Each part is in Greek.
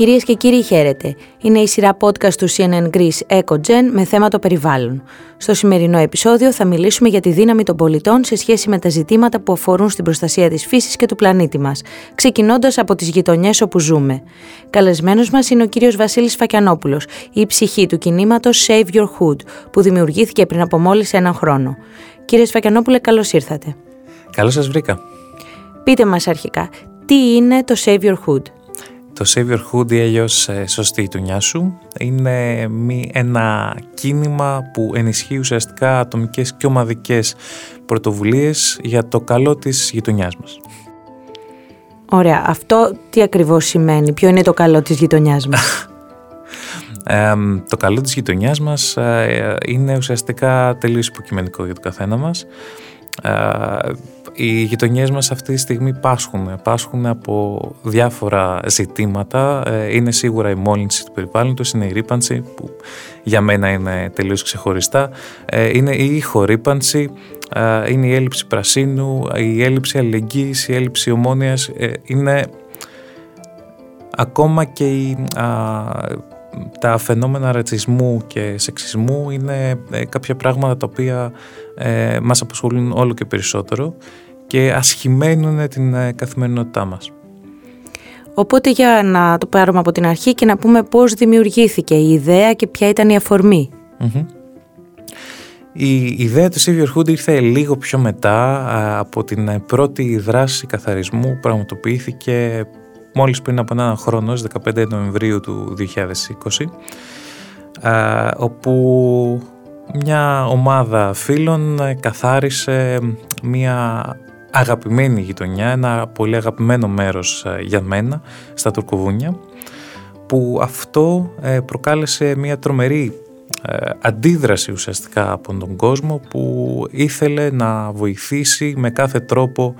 Κυρίες και κύριοι χαίρετε. Είναι η σειρά podcast του CNN Greece EcoGen με θέμα το περιβάλλον. Στο σημερινό επεισόδιο θα μιλήσουμε για τη δύναμη των πολιτών σε σχέση με τα ζητήματα που αφορούν στην προστασία της φύσης και του πλανήτη μας, ξεκινώντας από τις γειτονιές όπου ζούμε. Καλεσμένος μας είναι ο κύριος Βασίλης Φακιανόπουλος, η ψυχή του κινήματος Save Your Hood, που δημιουργήθηκε πριν από μόλις έναν χρόνο. Κύριε Σφακιανόπουλε, καλώς ήρθατε. Καλώς σας βρήκα. Πείτε μας αρχικά, τι είναι το Save Your Hood; Το Save Your Hood ή αλλιώς ε, σωστή τουνιά σου είναι ένα κίνημα που ενισχύει ουσιαστικά ατομικές και ομαδικές πρωτοβουλίες για το καλό της γειτονιάς μας. Ωραία. Αυτό τι ακριβώς σημαίνει, ποιο είναι το καλό της γειτονιάς μας; το καλό της γειτονιάς μας ε, είναι ουσιαστικά τελείως υποκειμενικό για το καθένα μας. Ε, οι γειτονιές μας αυτή τη στιγμή πάσχουν. Πάσχουν από διάφορα ζητήματα. Ε, είναι σίγουρα η μόλυνση του περιβάλλοντος, είναι η ρήπανση που για μένα είναι τελείως ξεχωριστά. Ε, είναι η ηχορύπανση, είναι η έλλειψη πρασίνου, η έλλειψη αλληλεγγύης, η έλλειψη ομόνιας. Είναι ακόμα και η, τα φαινόμενα ρατσισμού και σεξισμού είναι κάποια πράγματα τα οποία ε, μας απασχολούν όλο και περισσότερο και ασχημένουν την ε, καθημερινότητά μας. Οπότε για να το πάρουμε από την αρχή και να πούμε πώς δημιουργήθηκε η ιδέα και ποια ήταν η αφορμή. Η ιδέα του Save Your Hood ήρθε λίγο πιο μετά από την πρώτη δράση καθαρισμού που πραγματοποιήθηκε μόλις πριν από έναν χρόνο, 15 Νοεμβρίου του 2020 όπου μια ομάδα φίλων καθάρισε μια αγαπημένη γειτονιά, ένα πολύ αγαπημένο μέρος ε, για μένα στα Τουρκοβούνια που αυτό ε, προκάλεσε μια τρομερή ε, αντίδραση ουσιαστικά από τον κόσμο που ήθελε να βοηθήσει με κάθε τρόπο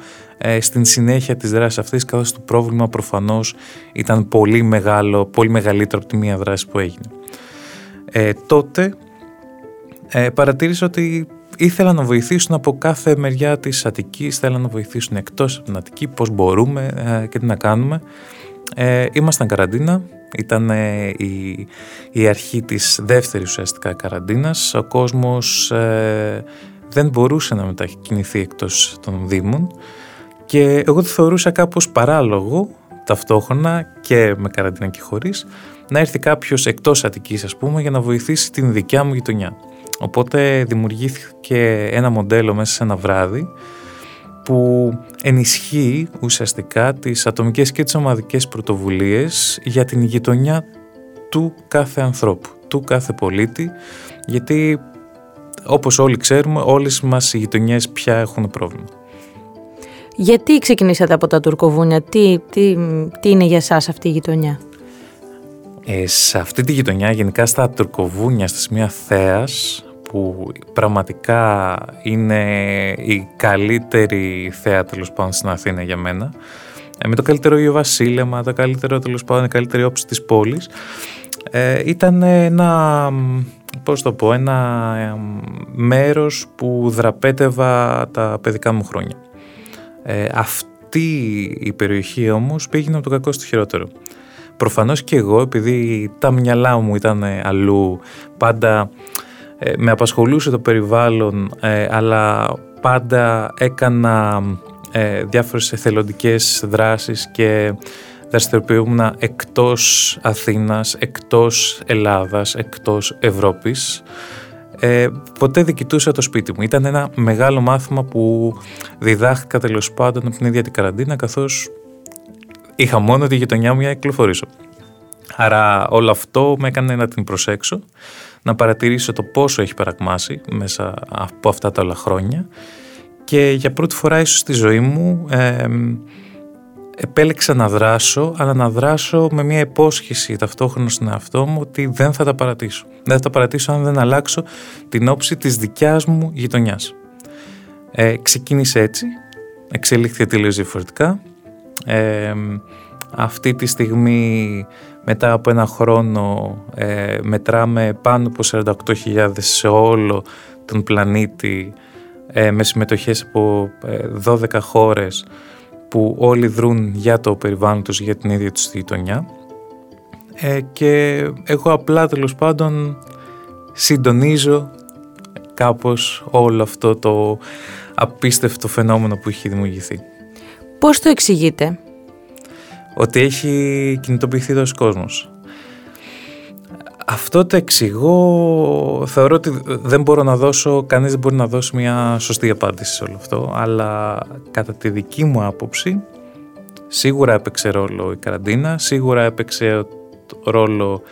στην συνέχεια της δράσης αυτής καθώς το πρόβλημα προφανώς ήταν πολύ μεγάλο, πολύ μεγαλύτερο από τη μία δράση που έγινε. Ε, τότε ε, παρατήρησα ότι ήθελαν να βοηθήσουν από κάθε μεριά της Αττικής, θέλαν να βοηθήσουν εκτός από την Αττική, πώς μπορούμε ε, και τι να κάνουμε. Ε, ήμασταν καραντίνα, ήταν ε, η, η αρχή της δεύτερης ουσιαστικά καραντίνας. Ο κόσμος ε, δεν μπορούσε να μετακινηθεί εκτός των Δήμων και εγώ το θεωρούσα κάπως παράλογο ταυτόχρονα και με καραντίνα και χωρίς να έρθει κάποιος εκτός Αττικής ας πούμε για να βοηθήσει την δικιά μου γειτονιά. Οπότε δημιουργήθηκε ένα μοντέλο μέσα σε ένα βράδυ που ενισχύει ουσιαστικά τις ατομικές και τις ομαδικές πρωτοβουλίες για την γειτονιά του κάθε ανθρώπου, του κάθε πολίτη, γιατί όπως όλοι ξέρουμε όλες μας οι γειτονιές πια έχουν πρόβλημα. Γιατί ξεκινήσατε από τα τουρκοβούνια, τι, τι, τι είναι για σας αυτή η γειτονιά; Ε, σε αυτή τη γειτονιά, γενικά στα τουρκοβούνια, στα σημεία θέας, που πραγματικά είναι η καλύτερη θέα τέλος πάντων στην Αθήνα για μένα. Ε, με το καλύτερο Ιωβασίλεμα, το καλύτερο τέλος πάντων, η καλύτερη όψη της πόλης. Ε, ήταν ένα, πώς το πω, ένα ε, μέρος που δραπέτευα τα παιδικά μου χρόνια. Ε, αυτή η περιοχή όμως πήγαινε από το κακό στο χειρότερο. Προφανώς και εγώ, επειδή τα μυαλά μου ήταν αλλού, πάντα ε, με απασχολούσε το περιβάλλον ε, αλλά πάντα έκανα ε, διάφορες εθελοντικές δράσεις και δραστηριοποιούμουν εκτός Αθήνας, εκτός Ελλάδας, εκτός Ευρώπης. Ε, ποτέ δεν κοιτούσα το σπίτι μου. Ήταν ένα μεγάλο μάθημα που διδάχθηκα τέλος πάντων από την ίδια την καραντίνα καθώς είχα μόνο τη γειτονιά μου για να κυκλοφορήσω. Άρα όλο αυτό με έκανε να την προσέξω να παρατηρήσω το πόσο έχει παρακμάσει μέσα από αυτά τα όλα χρόνια και για πρώτη φορά ίσως στη ζωή μου ε, επέλεξα να δράσω αλλά να δράσω με μια υπόσχεση ταυτόχρονα στον εαυτό μου ότι δεν θα τα παρατήσω. Δεν θα τα παρατήσω αν δεν αλλάξω την όψη της δικιάς μου γειτονιάς. Ε, ξεκίνησε έτσι, εξελίχθηκε τελείως διαφορετικά. Ε, αυτή τη στιγμή μετά από ένα χρόνο ε, μετράμε πάνω από 48.000 σε όλο τον πλανήτη ε, με συμμετοχές από 12 ε, χώρες που όλοι δρούν για το περιβάλλον τους, για την ίδια τους γειτονιά. ε, και εγώ απλά τέλος πάντων συντονίζω κάπως όλο αυτό το απίστευτο φαινόμενο που έχει δημιουργηθεί. Πώς το εξηγείτε; Ότι έχει κινητοποιηθεί τόσο κόσμος. Αυτό το εξηγώ, θεωρώ ότι δεν μπορώ να δώσω, κανείς δεν μπορεί να δώσει μια σωστή απάντηση σε όλο αυτό, αλλά κατά τη δική μου άποψη, σίγουρα έπαιξε ρόλο η καραντίνα, σίγουρα έπαιξε ρόλο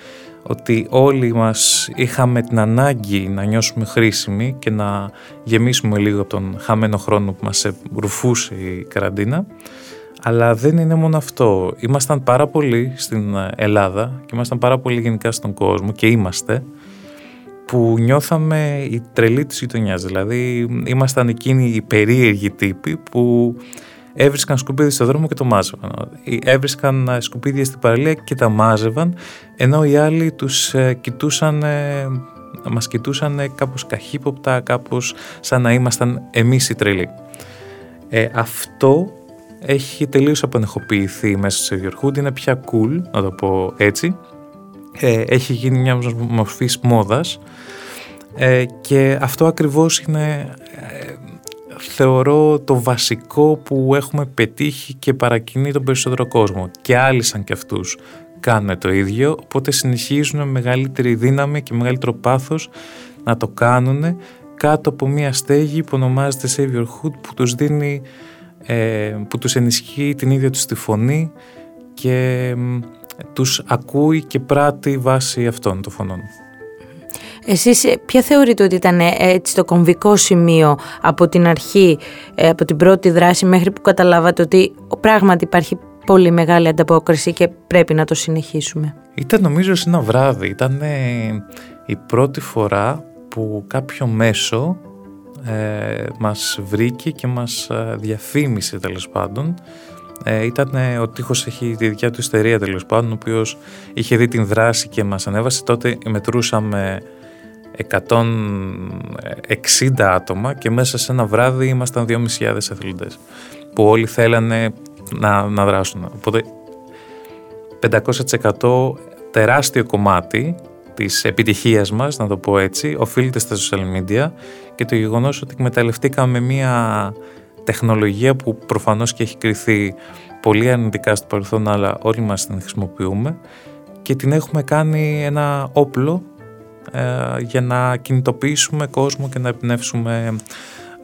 ότι όλοι μας είχαμε την ανάγκη να νιώσουμε χρήσιμοι και να γεμίσουμε λίγο από τον χαμένο χρόνο που μας ρουφούσε η καραντίνα. Αλλά δεν είναι μόνο αυτό. Ήμασταν πάρα πολύ στην Ελλάδα και ήμασταν πάρα πολύ γενικά στον κόσμο και είμαστε που νιώθαμε η τρελή της γειτονιάς. Δηλαδή ήμασταν εκείνοι οι περίεργοι τύποι που έβρισκαν σκουπίδια στο δρόμο και το μάζευαν. Έβρισκαν σκουπίδια στην παραλία και τα μάζευαν, ενώ οι άλλοι τους ε, κοιτούσαν, ε, μας κοιτούσαν κάπως καχύποπτα, κάπως σαν να ήμασταν εμείς οι τρελοί. Ε, αυτό έχει τελείως απενεχοποιηθεί μέσα στο Savior είναι πια cool, να το πω έτσι. Ε, έχει γίνει μια μορφή μόδας ε, και αυτό ακριβώς είναι θεωρώ το βασικό που έχουμε πετύχει και παρακινεί τον περισσότερο κόσμο. Και άλλοι σαν και αυτούς κάνουν το ίδιο, οπότε συνεχίζουν με μεγαλύτερη δύναμη και μεγαλύτερο πάθος να το κάνουν κάτω από μια στέγη που ονομάζεται Save Your Hood που τους δίνει, ε, που τους ενισχύει την ίδια τους τη φωνή και τους ακούει και πράττει βάσει αυτών των φωνών. Εσείς ε, ποια θεωρείτε ότι ήταν ε, έτσι το κομβικό σημείο από την αρχή, ε, από την πρώτη δράση μέχρι που καταλάβατε ότι πράγματι υπάρχει πολύ μεγάλη ανταπόκριση και πρέπει να το συνεχίσουμε; Ήταν νομίζω σε ένα βράδυ, ήταν η πρώτη φορά που κάποιο μέσο ε, μας βρήκε και μας διαφήμισε τέλος πάντων. Ε, ήταν ο τείχος έχει τη δικιά του ιστερία τέλος πάντων ο οποίος είχε δει την δράση και μας ανέβασε. Τότε μετρούσαμε 160 άτομα και μέσα σε ένα βράδυ ήμασταν 2.500 εθελοντές που όλοι θέλανε να, να δράσουν. Οπότε 500% τεράστιο κομμάτι της επιτυχίας μας, να το πω έτσι, οφείλεται στα social media και το γεγονός ότι εκμεταλλευτήκαμε μια τεχνολογία που προφανώς και έχει κρυθεί πολύ αρνητικά στο παρελθόν αλλά όλοι μας την χρησιμοποιούμε και την έχουμε κάνει ένα όπλο ε, για να κινητοποιήσουμε κόσμο και να εμπνεύσουμε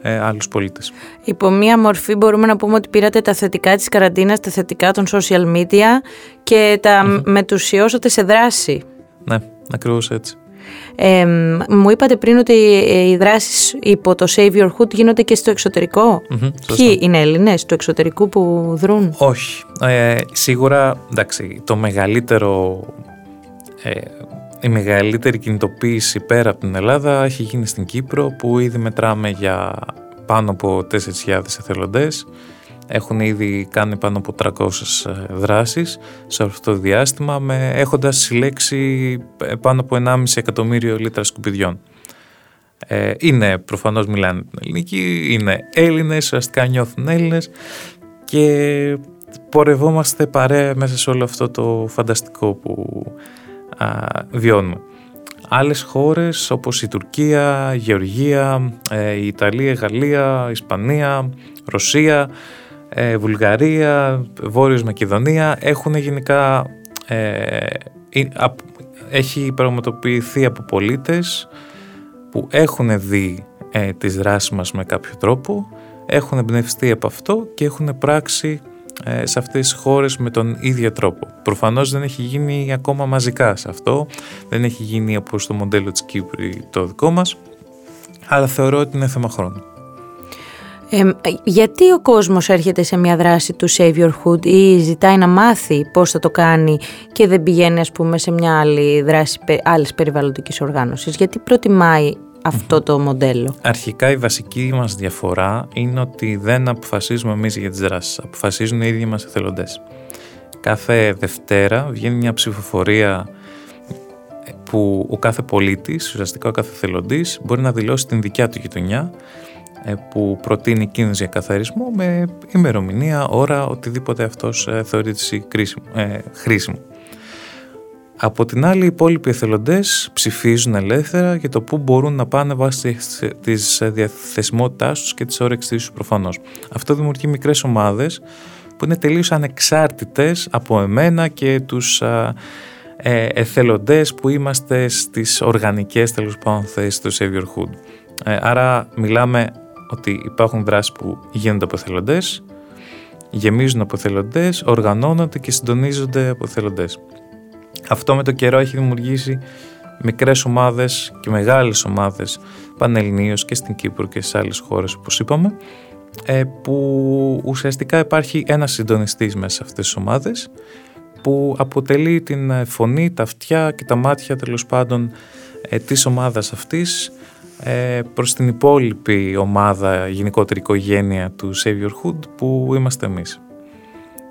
ε, άλλους πολίτες. Υπό μία μορφή μπορούμε να πούμε ότι πήρατε τα θετικά της καραντίνας, τα θετικά των social media και τα mm μετουσιώσατε σε δράση. Ναι, ακριβώς έτσι. Ε, μου είπατε πριν ότι οι δράσεις υπό το Save Your Hood γίνονται και στο εξωτερικό. Mm-hmm, Ποιοι είναι Έλληνες του εξωτερικού που δρούν; Όχι. Ε, σίγουρα, εντάξει, το μεγαλύτερο ε, η μεγαλύτερη κινητοποίηση πέρα από την Ελλάδα έχει γίνει στην Κύπρο που ήδη μετράμε για πάνω από 4.000 εθελοντές. Έχουν ήδη κάνει πάνω από 300 ε, δράσεις σε αυτό το διάστημα με, έχοντας συλλέξει ε, πάνω από 1,5 εκατομμύριο λίτρα σκουπιδιών. Ε, είναι προφανώς μιλάνε την ελληνική, είναι Έλληνες, ουσιαστικά νιώθουν Έλληνες και πορευόμαστε παρέα μέσα σε όλο αυτό το φανταστικό που α, βιώνουμε. Άλλες χώρες όπως η Τουρκία, η Γεωργία, ε, η Ιταλία, η Γαλλία, η Ισπανία, Ρωσία, ε, Βουλγαρία, Βόρειος Μακεδονία έχουν γενικά ε, έχει πραγματοποιηθεί από πολίτες που έχουν δει ε, τις δράσεις μας με κάποιο τρόπο, έχουν εμπνευστεί από αυτό και έχουν πράξει ε, σε αυτές τις χώρες με τον ίδιο τρόπο. Προφανώς δεν έχει γίνει ακόμα μαζικά σε αυτό, δεν έχει γίνει όπως το μοντέλο της Κύπρου το δικό μας, αλλά θεωρώ ότι είναι θέμα χρόνου. Ε, γιατί ο κόσμος έρχεται σε μια δράση του Save Your Hood ή ζητάει να μάθει πώς θα το κάνει και δεν πηγαίνει ας πούμε σε μια άλλη δράση άλλης περιβαλλοντικής οργάνωσης; Γιατί προτιμάει αυτό το μοντέλο; Αρχικά η βασική μας διαφορά είναι ότι δεν αποφασίζουμε εμείς για τις δράσεις, αποφασίζουν οι ίδιοι μας εθελοντές. Κάθε Δευτέρα βγαίνει μια ψηφοφορία που ο κάθε πολίτης, ουσιαστικά ο κάθε εθελοντής, μπορεί να δηλώσει την δικιά του γειτονιά ε, που προτείνει κίνδυνος για καθαρισμό με ημερομηνία, ώρα, οτιδήποτε αυτός ε, θεωρείται χρήσιμο. Από την άλλη, οι υπόλοιποι εθελοντές ψηφίζουν ελεύθερα για το πού μπορούν να πάνε βάσει της διαθεσιμότητάς τους και της όρεξή τους προφανώς. Αυτό δημιουργεί μικρές ομάδες που είναι τελείως ανεξάρτητες από εμένα και τους ε, εθελοντές που είμαστε στις οργανικές τέλος πάντων θέσεις του Saviorhood. Ε, άρα μιλάμε ότι υπάρχουν δράσεις που γίνονται από εθελοντές, γεμίζουν από εθελοντές, οργανώνονται και συντονίζονται από εθελοντές. Αυτό με το καιρό έχει δημιουργήσει μικρές ομάδες και μεγάλες ομάδες πανελληνίως και στην Κύπρο και σε άλλες χώρες όπως είπαμε ε, που ουσιαστικά υπάρχει ένας συντονιστής μέσα σε αυτές τις ομάδες που αποτελεί την ε, φωνή, τα αυτιά και τα μάτια τέλος πάντων ε, της ομάδας αυτής ε, προς την υπόλοιπη ομάδα, γενικότερη οικογένεια του Saviorhood που είμαστε εμείς.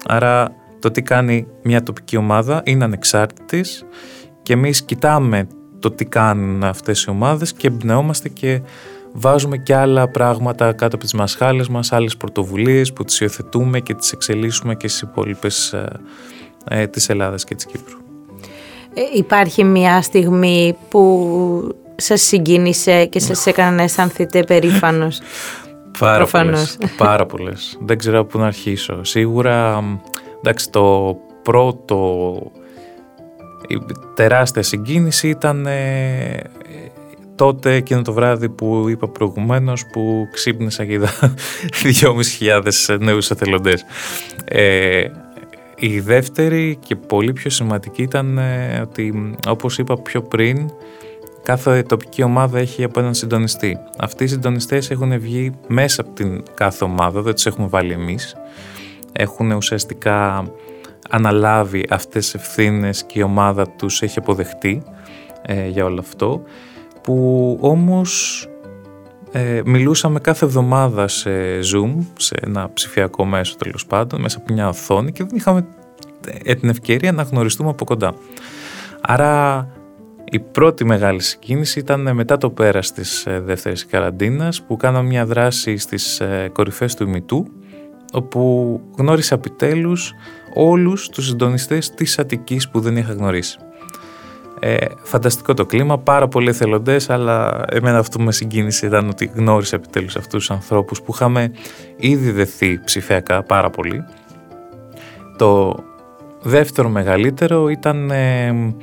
Άρα το τι κάνει μια τοπική ομάδα είναι ανεξάρτητης και εμείς κοιτάμε το τι κάνουν αυτές οι ομάδες και εμπνεόμαστε και βάζουμε και άλλα πράγματα κάτω από τις μασχάλες μας, άλλες πρωτοβουλίες που τις υιοθετούμε και τις εξελίσσουμε και στις υπόλοιπες ε, ε, της Ελλάδας και της Κύπρου. Ε, υπάρχει μια στιγμή που σας συγκίνησε και σας έκανε να αισθανθείτε περήφανος; Πάρα πολλές, πάρα πολλές. Δεν ξέρω από πού να αρχίσω. Σίγουρα, εντάξει, το πρώτο, η τεράστια συγκίνηση ήταν ε, τότε εκείνο το βράδυ που είπα προηγουμένως που ξύπνησα και είδα 2.500 νέους εθελοντές. Ε, η δεύτερη και πολύ πιο σημαντική ήταν ε, ότι όπως είπα πιο πριν κάθε τοπική ομάδα έχει από έναν συντονιστή. Αυτοί οι συντονιστές έχουν βγει μέσα από την κάθε ομάδα, δεν τους έχουμε βάλει εμείς. Έχουν ουσιαστικά αναλάβει αυτές τις ευθύνες και η ομάδα τους έχει αποδεχτεί ε, για όλο αυτό που όμως ε, μιλούσαμε κάθε εβδομάδα σε Zoom, σε ένα ψηφιακό μέσο τέλος πάντων, μέσα από μια οθόνη και δεν είχαμε ε, την ευκαιρία να γνωριστούμε από κοντά. Άρα η πρώτη μεγάλη συγκίνηση ήταν μετά το πέρας της ε, δεύτερης καραντίνας που κάναμε μια δράση στις ε, κορυφές του ημιτού όπου γνώρισα επιτέλους όλους τους συντονιστές της Αττικής που δεν είχα γνωρίσει. Ε, φανταστικό το κλίμα, πάρα πολλοί εθελοντές, αλλά εμένα αυτό που με συγκίνησε ήταν ότι γνώρισα επιτέλους αυτούς τους ανθρώπους που είχαμε ήδη δεθεί ψηφιακά πάρα πολύ. Το δεύτερο μεγαλύτερο ήταν ε,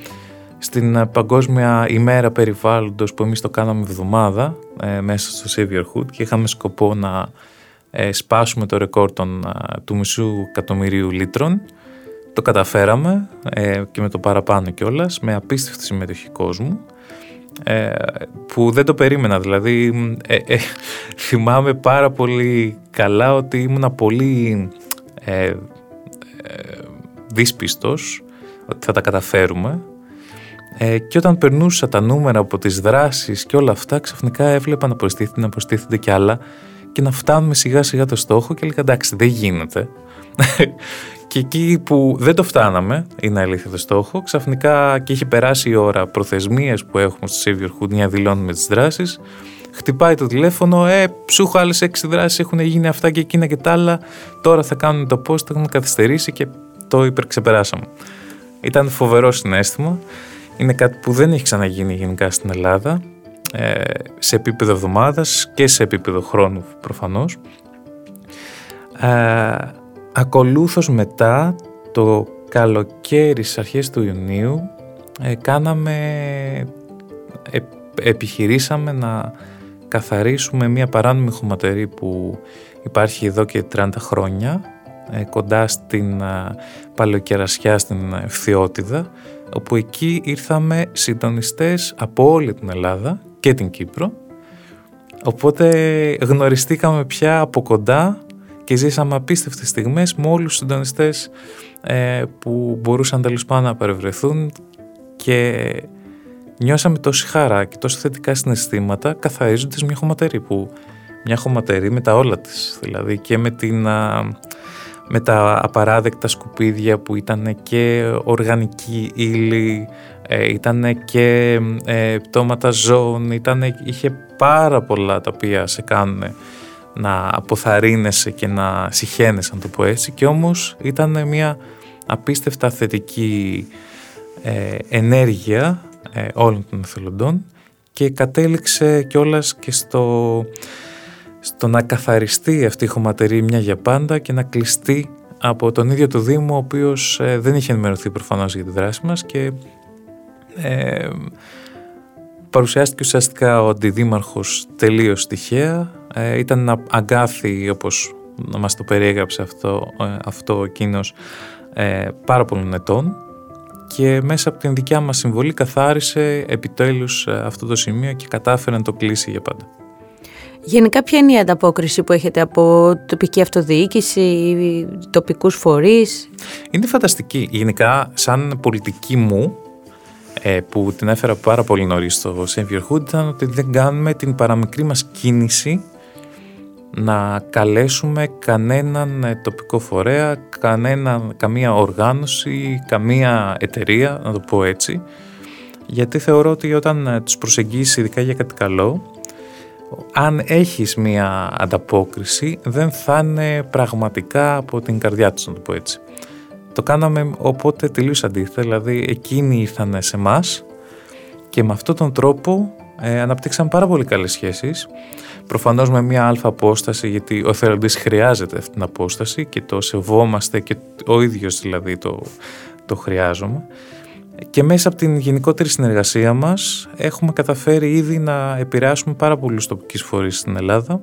στην Παγκόσμια ημέρα περιβάλλοντος που εμείς το κάναμε εβδομάδα ε, μέσα στο Saviorhood και είχαμε σκοπό να ε, σπάσουμε το ρεκόρ των, του μισού εκατομμυρίου λίτρων το καταφέραμε ε, και με το παραπάνω κιόλας, με απίστευτη συμμετοχή κόσμου ε, που δεν το περίμενα. Δηλαδή ε, ε, θυμάμαι πάρα πολύ καλά ότι ήμουν πολύ ε, δύσπιστος ότι θα τα καταφέρουμε και όταν περνούσα τα νούμερα από τις δράσεις και όλα αυτά ξαφνικά έβλεπα να προστίθεται, να προστίθεται κι άλλα και να φτάνουμε σιγά σιγά το στόχο και έλεγα εντάξει δεν γίνεται και εκεί που δεν το φτάναμε, είναι αλήθεια το στόχο, ξαφνικά και είχε περάσει η ώρα προθεσμίε που έχουμε στο Savior Hood να δηλώνουμε τις δράσεις. Χτυπάει το τηλέφωνο, ε, σου έχω άλλες έξι δράσεις, έχουν γίνει αυτά και εκείνα και τα άλλα. Τώρα θα κάνουν το πώ, θα έχουν καθυστερήσει και το υπερξεπεράσαμε. Ήταν φοβερό συνέστημα. Είναι κάτι που δεν έχει ξαναγίνει γενικά στην Ελλάδα, ε, σε επίπεδο εβδομάδας και σε επίπεδο χρόνου προφανώς. Ε, Ακολούθως μετά το καλοκαίρι στις αρχές του Ιουνίου ε, κάναμε, ε, επιχειρήσαμε να καθαρίσουμε μια παράνομη χωματερή που υπάρχει εδώ και 30 χρόνια ε, κοντά στην Παλαιοκερασιά στην Ευθυότιδα όπου εκεί ήρθαμε συντονιστές από όλη την Ελλάδα και την Κύπρο. Οπότε γνωριστήκαμε πια από κοντά και ζήσαμε απίστευτες στιγμές με όλους τους συντονιστές ε, που μπορούσαν τέλος πάντων να παρευρεθούν και νιώσαμε τόση χαρά και τόσο θετικά συναισθήματα καθαρίζοντας μια χωματερή που μια χωματερή με τα όλα της δηλαδή και με, την, με τα απαράδεκτα σκουπίδια που ήταν και οργανική ύλη ε, ήταν και ε, πτώματα ζώων ήτανε, είχε πάρα πολλά τα οποία σε κάνουν να αποθαρρύνεσαι και να συχαίνεσαι, αν το πω έτσι, και όμως ήταν μια απίστευτα θετική ε, ενέργεια ε, όλων των εθελοντών και κατέληξε κιόλας και στο, στο να καθαριστεί αυτή η χωματερή μια για πάντα και να κλειστεί από τον ίδιο το Δήμο ο οποίος ε, δεν είχε ενημερωθεί προφανώς για τη δράση μας και ε, παρουσιάστηκε ουσιαστικά ο αντιδήμαρχος τελείως τυχαία ε, ήταν ένα αγκάθι όπως να μας το περιέγραψε αυτό, ε, αυτό εκείνος ε, πάρα πολλών ετών και μέσα από την δικιά μας συμβολή καθάρισε επιτέλους ε, αυτό το σημείο και κατάφερε να το κλείσει για πάντα. Γενικά ποια είναι η ανταπόκριση που έχετε από τοπική αυτοδιοίκηση, τοπικούς φορείς; Είναι φανταστική. Γενικά σαν πολιτική μου ε, που την έφερα πάρα πολύ νωρίς στο Savior Hood ήταν ότι δεν κάνουμε την παραμικρή μας κίνηση να καλέσουμε κανέναν ε, τοπικό φορέα, κανένα, καμία οργάνωση, καμία εταιρεία, να το πω έτσι, γιατί θεωρώ ότι όταν ε, τους προσεγγίσεις ειδικά για κάτι καλό, αν έχεις μία ανταπόκριση δεν θα είναι πραγματικά από την καρδιά τους, να το πω έτσι. Το κάναμε οπότε τελείως αντίθετα, δηλαδή εκείνοι ήρθαν σε εμάς και με αυτόν τον τρόπο ε, αναπτύξαν πάρα πολύ καλές σχέσεις προφανώς με μια αλφα απόσταση γιατί ο θεραπευτής χρειάζεται αυτή την απόσταση και το σεβόμαστε και ο ίδιος δηλαδή το, το χρειάζομαι και μέσα από την γενικότερη συνεργασία μας έχουμε καταφέρει ήδη να επηρεάσουμε πάρα πολλούς τοπικούς φορείς στην Ελλάδα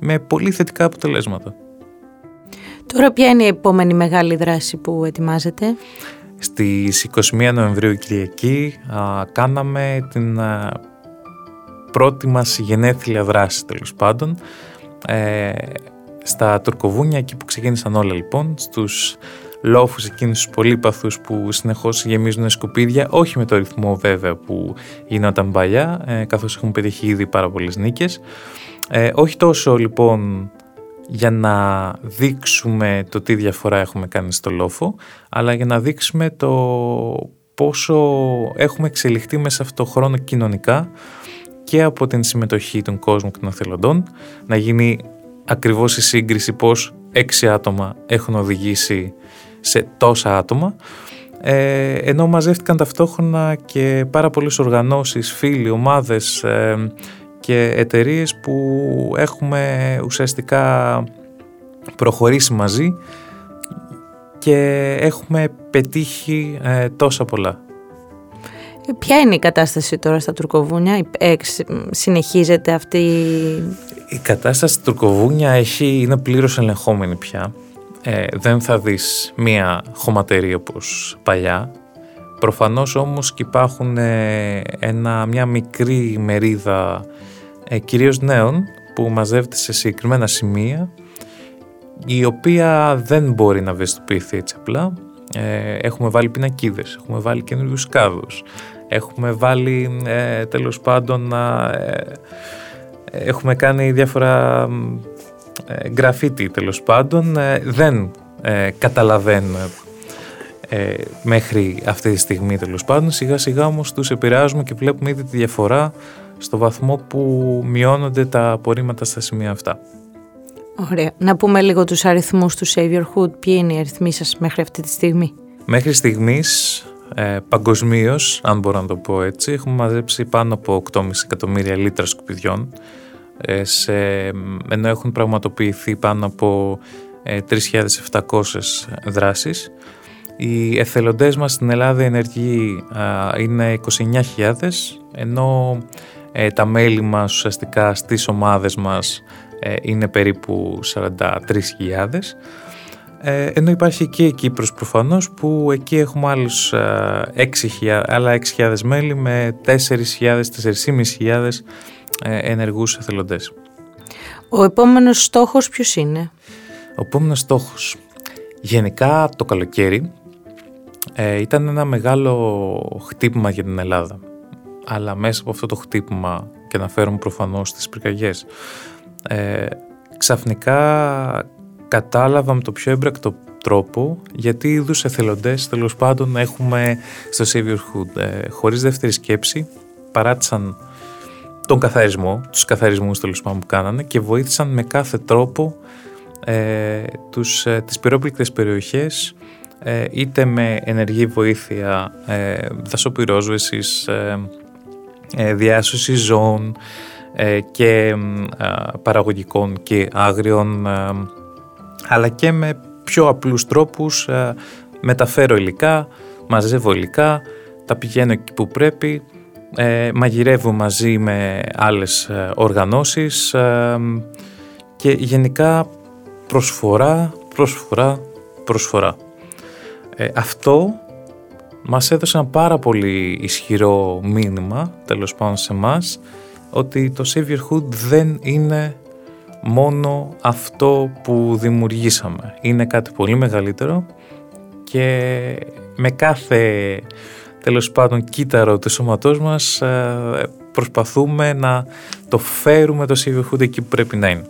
με πολύ θετικά αποτελέσματα. Τώρα ποια είναι η επόμενη μεγάλη δράση που ετοιμάζετε; Στις 21 Νοεμβρίου Κυριακή α, κάναμε την πρώτη μας γενέθλια δράση τέλος πάντων ε, στα Τουρκοβούνια εκεί που ξεκίνησαν όλα λοιπόν στους λόφους εκείνους τους πολύπαθους που συνεχώς γεμίζουν σκουπίδια όχι με το ρυθμό βέβαια που γινόταν παλιά ε, καθώς έχουμε πετύχει ήδη πάρα πολλές νίκες. Ε, όχι τόσο λοιπόν για να δείξουμε το τι διαφορά έχουμε κάνει στο λόφο αλλά για να δείξουμε το πόσο έχουμε εξελιχθεί μέσα σε αυτό το χρόνο κοινωνικά και από την συμμετοχή των κόσμων και των εθελοντών να γίνει ακριβώς η σύγκριση πως έξι άτομα έχουν οδηγήσει σε τόσα άτομα ε, ενώ μαζεύτηκαν ταυτόχρονα και πάρα πολλές οργανώσεις, φίλοι, ομάδες ε, και εταιρείες που έχουμε ουσιαστικά προχωρήσει μαζί και έχουμε πετύχει ε, τόσα πολλά. Ποια είναι η κατάσταση τώρα στα Τουρκοβούνια, ε, συνεχίζεται αυτή... Η κατάσταση στα Τουρκοβούνια έχει, είναι πλήρως ελεγχόμενη πια. Ε, δεν θα δεις μία χωματερή όπως παλιά. Προφανώς όμως και υπάρχουν ε, ένα, μια μικρή μερίδα ε, κυρίως νέων που μαζεύεται σε συγκεκριμένα σημεία η οποία δεν μπορεί να βεστοποιηθεί έτσι απλά. Ε, έχουμε βάλει πινακίδες, έχουμε βάλει καινούριους κάδους, Έχουμε βάλει ε, τέλος πάντων να... Ε, έχουμε κάνει διάφορα ε, γραφίτι τέλος πάντων. Ε, δεν ε, καταλαβαίνουμε μέχρι αυτή τη στιγμή τέλος πάντων. Σιγά σιγά όμως τους επηρεάζουμε και βλέπουμε ήδη τη διαφορά στο βαθμό που μειώνονται τα απορρίμματα στα σημεία αυτά. Ωραία. Να πούμε λίγο τους αριθμούς του Savior Hood. Ποιοι είναι οι αριθμοί σας μέχρι αυτή τη στιγμή; Μέχρι στιγμής ε, Παγκοσμίως, αν μπορώ να το πω έτσι, έχουμε μαζέψει πάνω από 8,5 εκατομμύρια λίτρα σκουπιδιών ε, σε, ενώ έχουν πραγματοποιηθεί πάνω από ε, 3.700 δράσεις. Οι εθελοντές μας στην Ελλάδα ενεργοί είναι 29.000 ενώ ε, τα μέλη μας ουσιαστικά στις ομάδες μας ε, είναι περίπου 43.000 ε, ενώ υπάρχει και η Κύπρος προφανώς που εκεί έχουμε άλλους 6.000, άλλα 6.000 μέλη με 4.000-4.500 ε, ενεργούς εθελοντές. Ο επόμενος στόχος ποιος είναι; Ο επόμενος στόχος. Γενικά το καλοκαίρι ε, ήταν ένα μεγάλο χτύπημα για την Ελλάδα. Αλλά μέσα από αυτό το χτύπημα και να φέρουμε προφανώς τις πυρκαγιές ε, ξαφνικά κατάλαβα με το πιο έμπρακτο τρόπο γιατί είδους εθελοντές τέλος πάντων έχουμε στο Savior Hood. Ε, χωρίς δεύτερη σκέψη παράτησαν τον καθαρισμό, τους καθαρισμούς τέλος πάντων που κάνανε και βοήθησαν με κάθε τρόπο ε, τους, ε, τις πυρόπληκτες περιοχές ε, είτε με ενεργή βοήθεια ε, δασοπυρόσβεσης, ε, ε, διάσωση ζώων και παραγωγικών και άγριων αλλά και με πιο απλούς τρόπους μεταφέρω υλικά, μαζεύω υλικά, τα πηγαίνω εκεί που πρέπει, μαγειρεύω μαζί με άλλες οργανώσεις και γενικά προσφορά, προσφορά, προσφορά. Ε, αυτό μας έδωσε ένα πάρα πολύ ισχυρό μήνυμα, τέλος πάντων σε εμάς ότι το Saviorhood δεν είναι μόνο αυτό που δημιουργήσαμε. Είναι κάτι πολύ μεγαλύτερο και με κάθε τέλος πάντων κύτταρο του σώματός μας ε, προσπαθούμε να το φέρουμε το Saviorhood εκεί που πρέπει να είναι.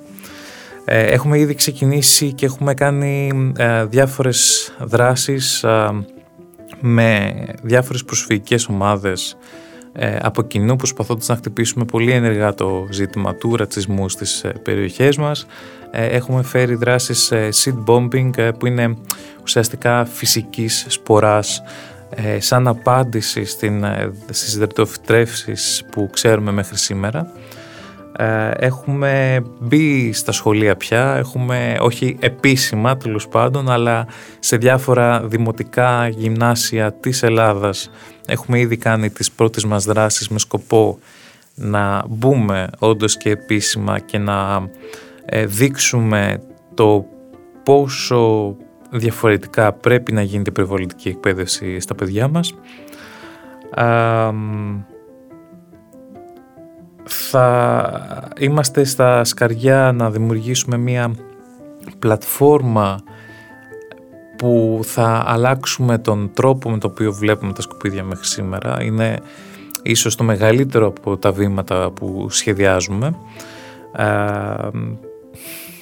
Ε, έχουμε ήδη ξεκινήσει και έχουμε κάνει ε, διάφορες δράσεις ε, με διάφορες προσφυγικές ομάδες από κοινού προσπαθώντας να χτυπήσουμε πολύ ενεργά το ζήτημα του ρατσισμού στις περιοχές μας. Έχουμε φέρει δράσεις seed bombing που είναι ουσιαστικά φυσικής σποράς σαν απάντηση στην, στις που ξέρουμε μέχρι σήμερα ε, έχουμε μπει στα σχολεία πια, έχουμε όχι επίσημα τέλος πάντων, αλλά σε διάφορα δημοτικά γυμνάσια της Ελλάδας έχουμε ήδη κάνει τις πρώτες μας δράσεις με σκοπό να μπούμε όντως και επίσημα και να ε, δείξουμε το πόσο διαφορετικά πρέπει να γίνεται η περιβαλλοντική εκπαίδευση στα παιδιά μας θα είμαστε στα σκαριά να δημιουργήσουμε μια πλατφόρμα που θα αλλάξουμε τον τρόπο με τον οποίο βλέπουμε τα σκουπίδια μέχρι σήμερα. Είναι ίσως το μεγαλύτερο από τα βήματα που σχεδιάζουμε.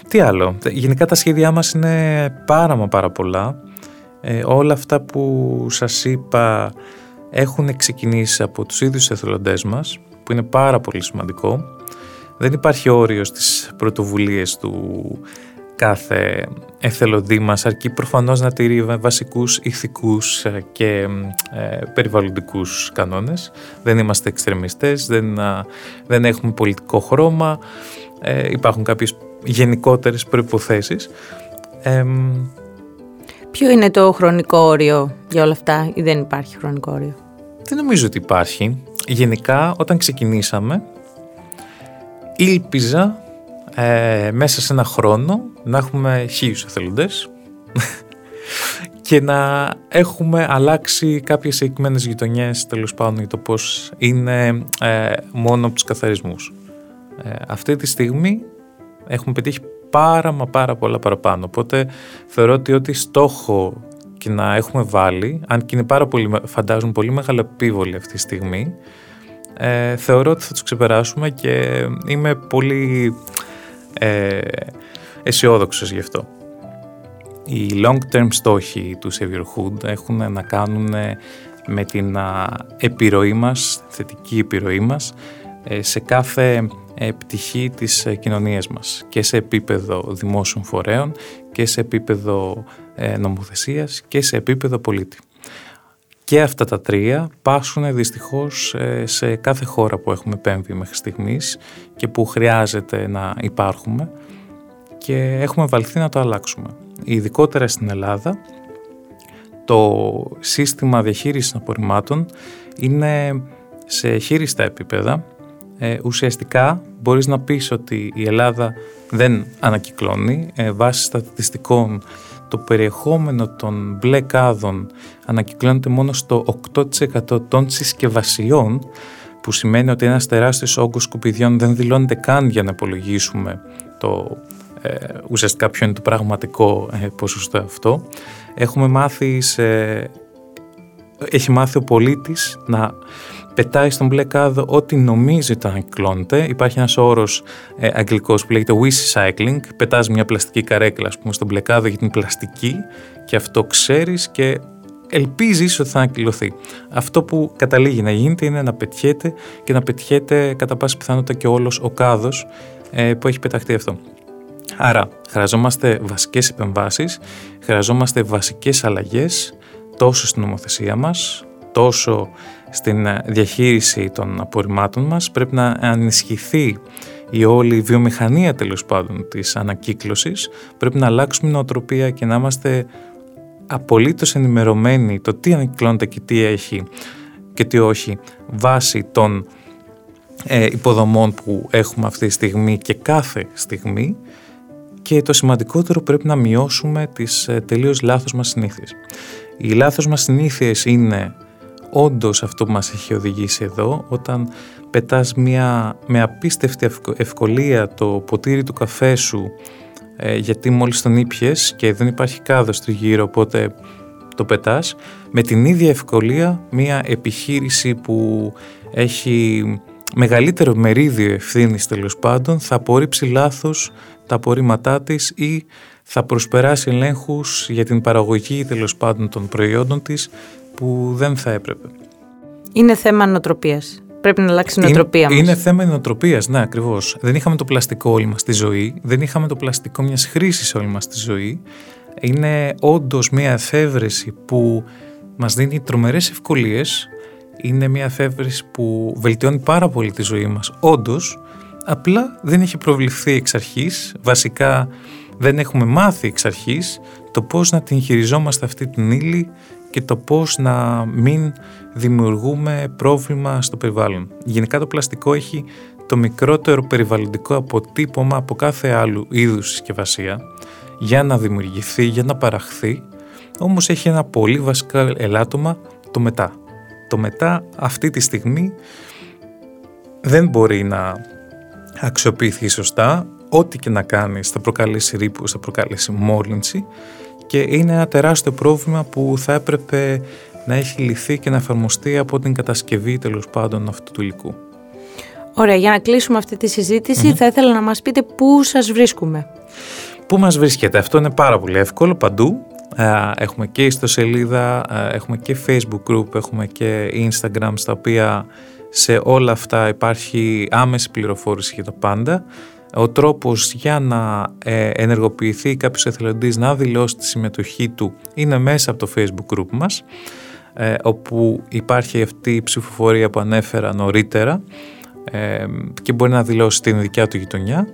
Τι άλλο; Γενικά τα σχέδιά μας είναι πάρα μα πάρα πολλά. Ε, όλα αυτά που σας είπα έχουν ξεκινήσει από τους ίδιους εθελοντές μας που είναι πάρα πολύ σημαντικό. Δεν υπάρχει όριος στις πρωτοβουλίες του κάθε εθελοντή μας αρκεί προφανώς να τηρεί βασικούς ηθικούς ε, και ε, περιβαλλοντικούς κανόνες. Δεν είμαστε εξτρεμιστές, δεν, δεν έχουμε πολιτικό χρώμα, ε, υπάρχουν κάποιες γενικότερες προϋποθέσεις. Ποιο είναι το χρονικό όριο για όλα αυτά ή δεν υπάρχει χρονικό όριο; Δεν νομίζω ότι υπάρχει. Γενικά όταν ξεκινήσαμε ήλπιζα ε, μέσα σε ένα χρόνο να έχουμε χίλιους εθελοντές και να έχουμε αλλάξει κάποιες εκμένες γειτονιές τέλος πάντων για το πώς είναι ε, μόνο από τους καθαρισμούς. Ε, αυτή τη στιγμή έχουμε πετύχει πάρα μα πάρα πολλά παραπάνω. Οπότε θεωρώ ότι ό,τι στόχο και να έχουμε βάλει, αν και είναι πάρα πολύ, φαντάζομαι πολύ μεγάλη επίβολη αυτή τη στιγμή, ε, θεωρώ ότι θα τους ξεπεράσουμε και είμαι πολύ ε, αισιόδοξος γι' αυτό. Οι long-term στόχοι του Saviorhood έχουν να κάνουν με την επιρροή μας, θετική επιρροή μας, ε, σε κάθε ε, πτυχή της ε, κοινωνίας μας και σε επίπεδο δημόσιων φορέων και σε επίπεδο νομοθεσίας και σε επίπεδο πολίτη. Και αυτά τα τρία πάσουν δυστυχώς σε κάθε χώρα που έχουμε επέμβει μέχρι στιγμής και που χρειάζεται να υπάρχουμε και έχουμε βαλθεί να το αλλάξουμε. Ειδικότερα στην Ελλάδα το σύστημα διαχείρισης απορριμμάτων είναι σε χείριστα επίπεδα ε, ουσιαστικά μπορείς να πεις ότι η Ελλάδα δεν ανακυκλώνει. Ε, βάσει στατιστικών το περιεχόμενο των μπλε κάδων ανακυκλώνεται μόνο στο 8% των συσκευασιών που σημαίνει ότι ένας τεράστιος όγκος σκουπιδιών δεν δηλώνεται καν για να υπολογίσουμε το ε, ουσιαστικά ποιο είναι το πραγματικό ε, ποσοστό αυτό. Έχουμε μάθει έχει μάθει ο πολίτης να πετάει στον μπλε κάδο ό,τι νομίζει ότι ανακυκλώνεται. Υπάρχει ένας όρος ε, αγγλικός που λέγεται wish cycling. Πετάς μια πλαστική καρέκλα ας πούμε, στον μπλε κάδο για την πλαστική και αυτό ξέρεις και ελπίζεις ότι θα ανακυκλωθεί. Αυτό που καταλήγει να γίνεται είναι να πετιέται και να πετιέται κατά πάση πιθανότητα και όλος ο κάδος ε, που έχει πεταχτεί αυτό. Άρα Χρειαζόμαστε βασικές επεμβάσεις, χρειαζόμαστε βασικές αλλαγές τόσο στην νομοθεσία μας, τόσο στην διαχείριση των απορριμμάτων μας. Πρέπει να ενισχυθεί η όλη βιομηχανία τέλος πάντων της ανακύκλωσης. Πρέπει να αλλάξουμε νοοτροπία και να είμαστε απολύτως ενημερωμένοι το τι ανακυκλώνεται και τι έχει και τι όχι βάσει των ε, υποδομών που έχουμε αυτή τη στιγμή και κάθε στιγμή και το σημαντικότερο πρέπει να μειώσουμε τις ε, τελείως λάθος μας συνήθειες. Οι λάθος μας συνήθειες είναι όντως αυτό που μας έχει οδηγήσει εδώ όταν πετάς μια, με απίστευτη ευκολία το ποτήρι του καφέ σου ε, γιατί μόλις τον ήπιες και δεν υπάρχει κάδος του γύρω οπότε το πετάς με την ίδια ευκολία μια επιχείρηση που έχει μεγαλύτερο μερίδιο ευθύνης τέλος πάντων θα απορρίψει λάθος τα απορρίμματά της ή θα προσπεράσει ελέγχους για την παραγωγή τέλος πάντων των προϊόντων της που δεν θα έπρεπε. Είναι θέμα νοοτροπίας. Πρέπει να αλλάξει η νοοτροπία είναι, μας. Είναι θέμα νοοτροπίας, ναι, ακριβώς. Δεν είχαμε το πλαστικό όλη μα στη ζωή. Δεν είχαμε το πλαστικό μιας χρήσης όλη μα στη ζωή. Είναι όντως μια εφεύρεση που μας δίνει τρομερές ευκολίες. Είναι μια εφεύρεση που βελτιώνει πάρα πολύ τη ζωή μας. Όντως, απλά δεν έχει προβληθεί εξ αρχής. Βασικά, δεν έχουμε μάθει εξ αρχής το πώς να την χειριζόμαστε αυτή την ύλη και το πώς να μην δημιουργούμε πρόβλημα στο περιβάλλον. Γενικά το πλαστικό έχει το μικρότερο περιβαλλοντικό αποτύπωμα από κάθε άλλου είδους συσκευασία για να δημιουργηθεί, για να παραχθεί, όμως έχει ένα πολύ βασικό ελάττωμα το μετά. Το μετά αυτή τη στιγμή δεν μπορεί να αξιοποιηθεί σωστά, ό,τι και να κάνεις θα προκαλέσει ρήπους, θα προκαλέσει μόλυνση και είναι ένα τεράστιο πρόβλημα που θα έπρεπε να έχει λυθεί και να εφαρμοστεί από την κατασκευή τέλος πάντων αυτού του υλικού. Ωραία, για να κλείσουμε αυτή τη συζητηση θα ήθελα να μας πείτε πού σας βρίσκουμε. Πού μας βρίσκεται, αυτό είναι πάρα πολύ εύκολο παντού. Έχουμε και ιστοσελίδα, έχουμε και facebook group, έχουμε και instagram στα οποία σε όλα αυτά υπάρχει άμεση πληροφόρηση για το πάντα ο τρόπος για να ε, ενεργοποιηθεί κάποιος εθελοντής να δηλώσει τη συμμετοχή του είναι μέσα από το facebook group μας ε, όπου υπάρχει αυτή η ψηφοφορία που ανέφερα νωρίτερα ε, και μπορεί να δηλώσει την δικιά του γειτονιά.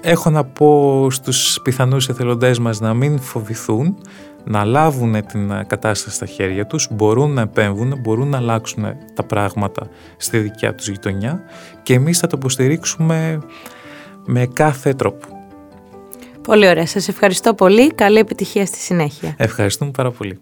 Έχω να πω στους πιθανούς εθελοντές μας να μην φοβηθούν να λάβουν την κατάσταση στα χέρια τους, μπορούν να επέμβουν, μπορούν να αλλάξουν τα πράγματα στη δικιά τους γειτονιά και εμείς θα το υποστηρίξουμε με κάθε τρόπο. Πολύ ωραία. Σας ευχαριστώ πολύ. Καλή επιτυχία στη συνέχεια. Ευχαριστούμε πάρα πολύ.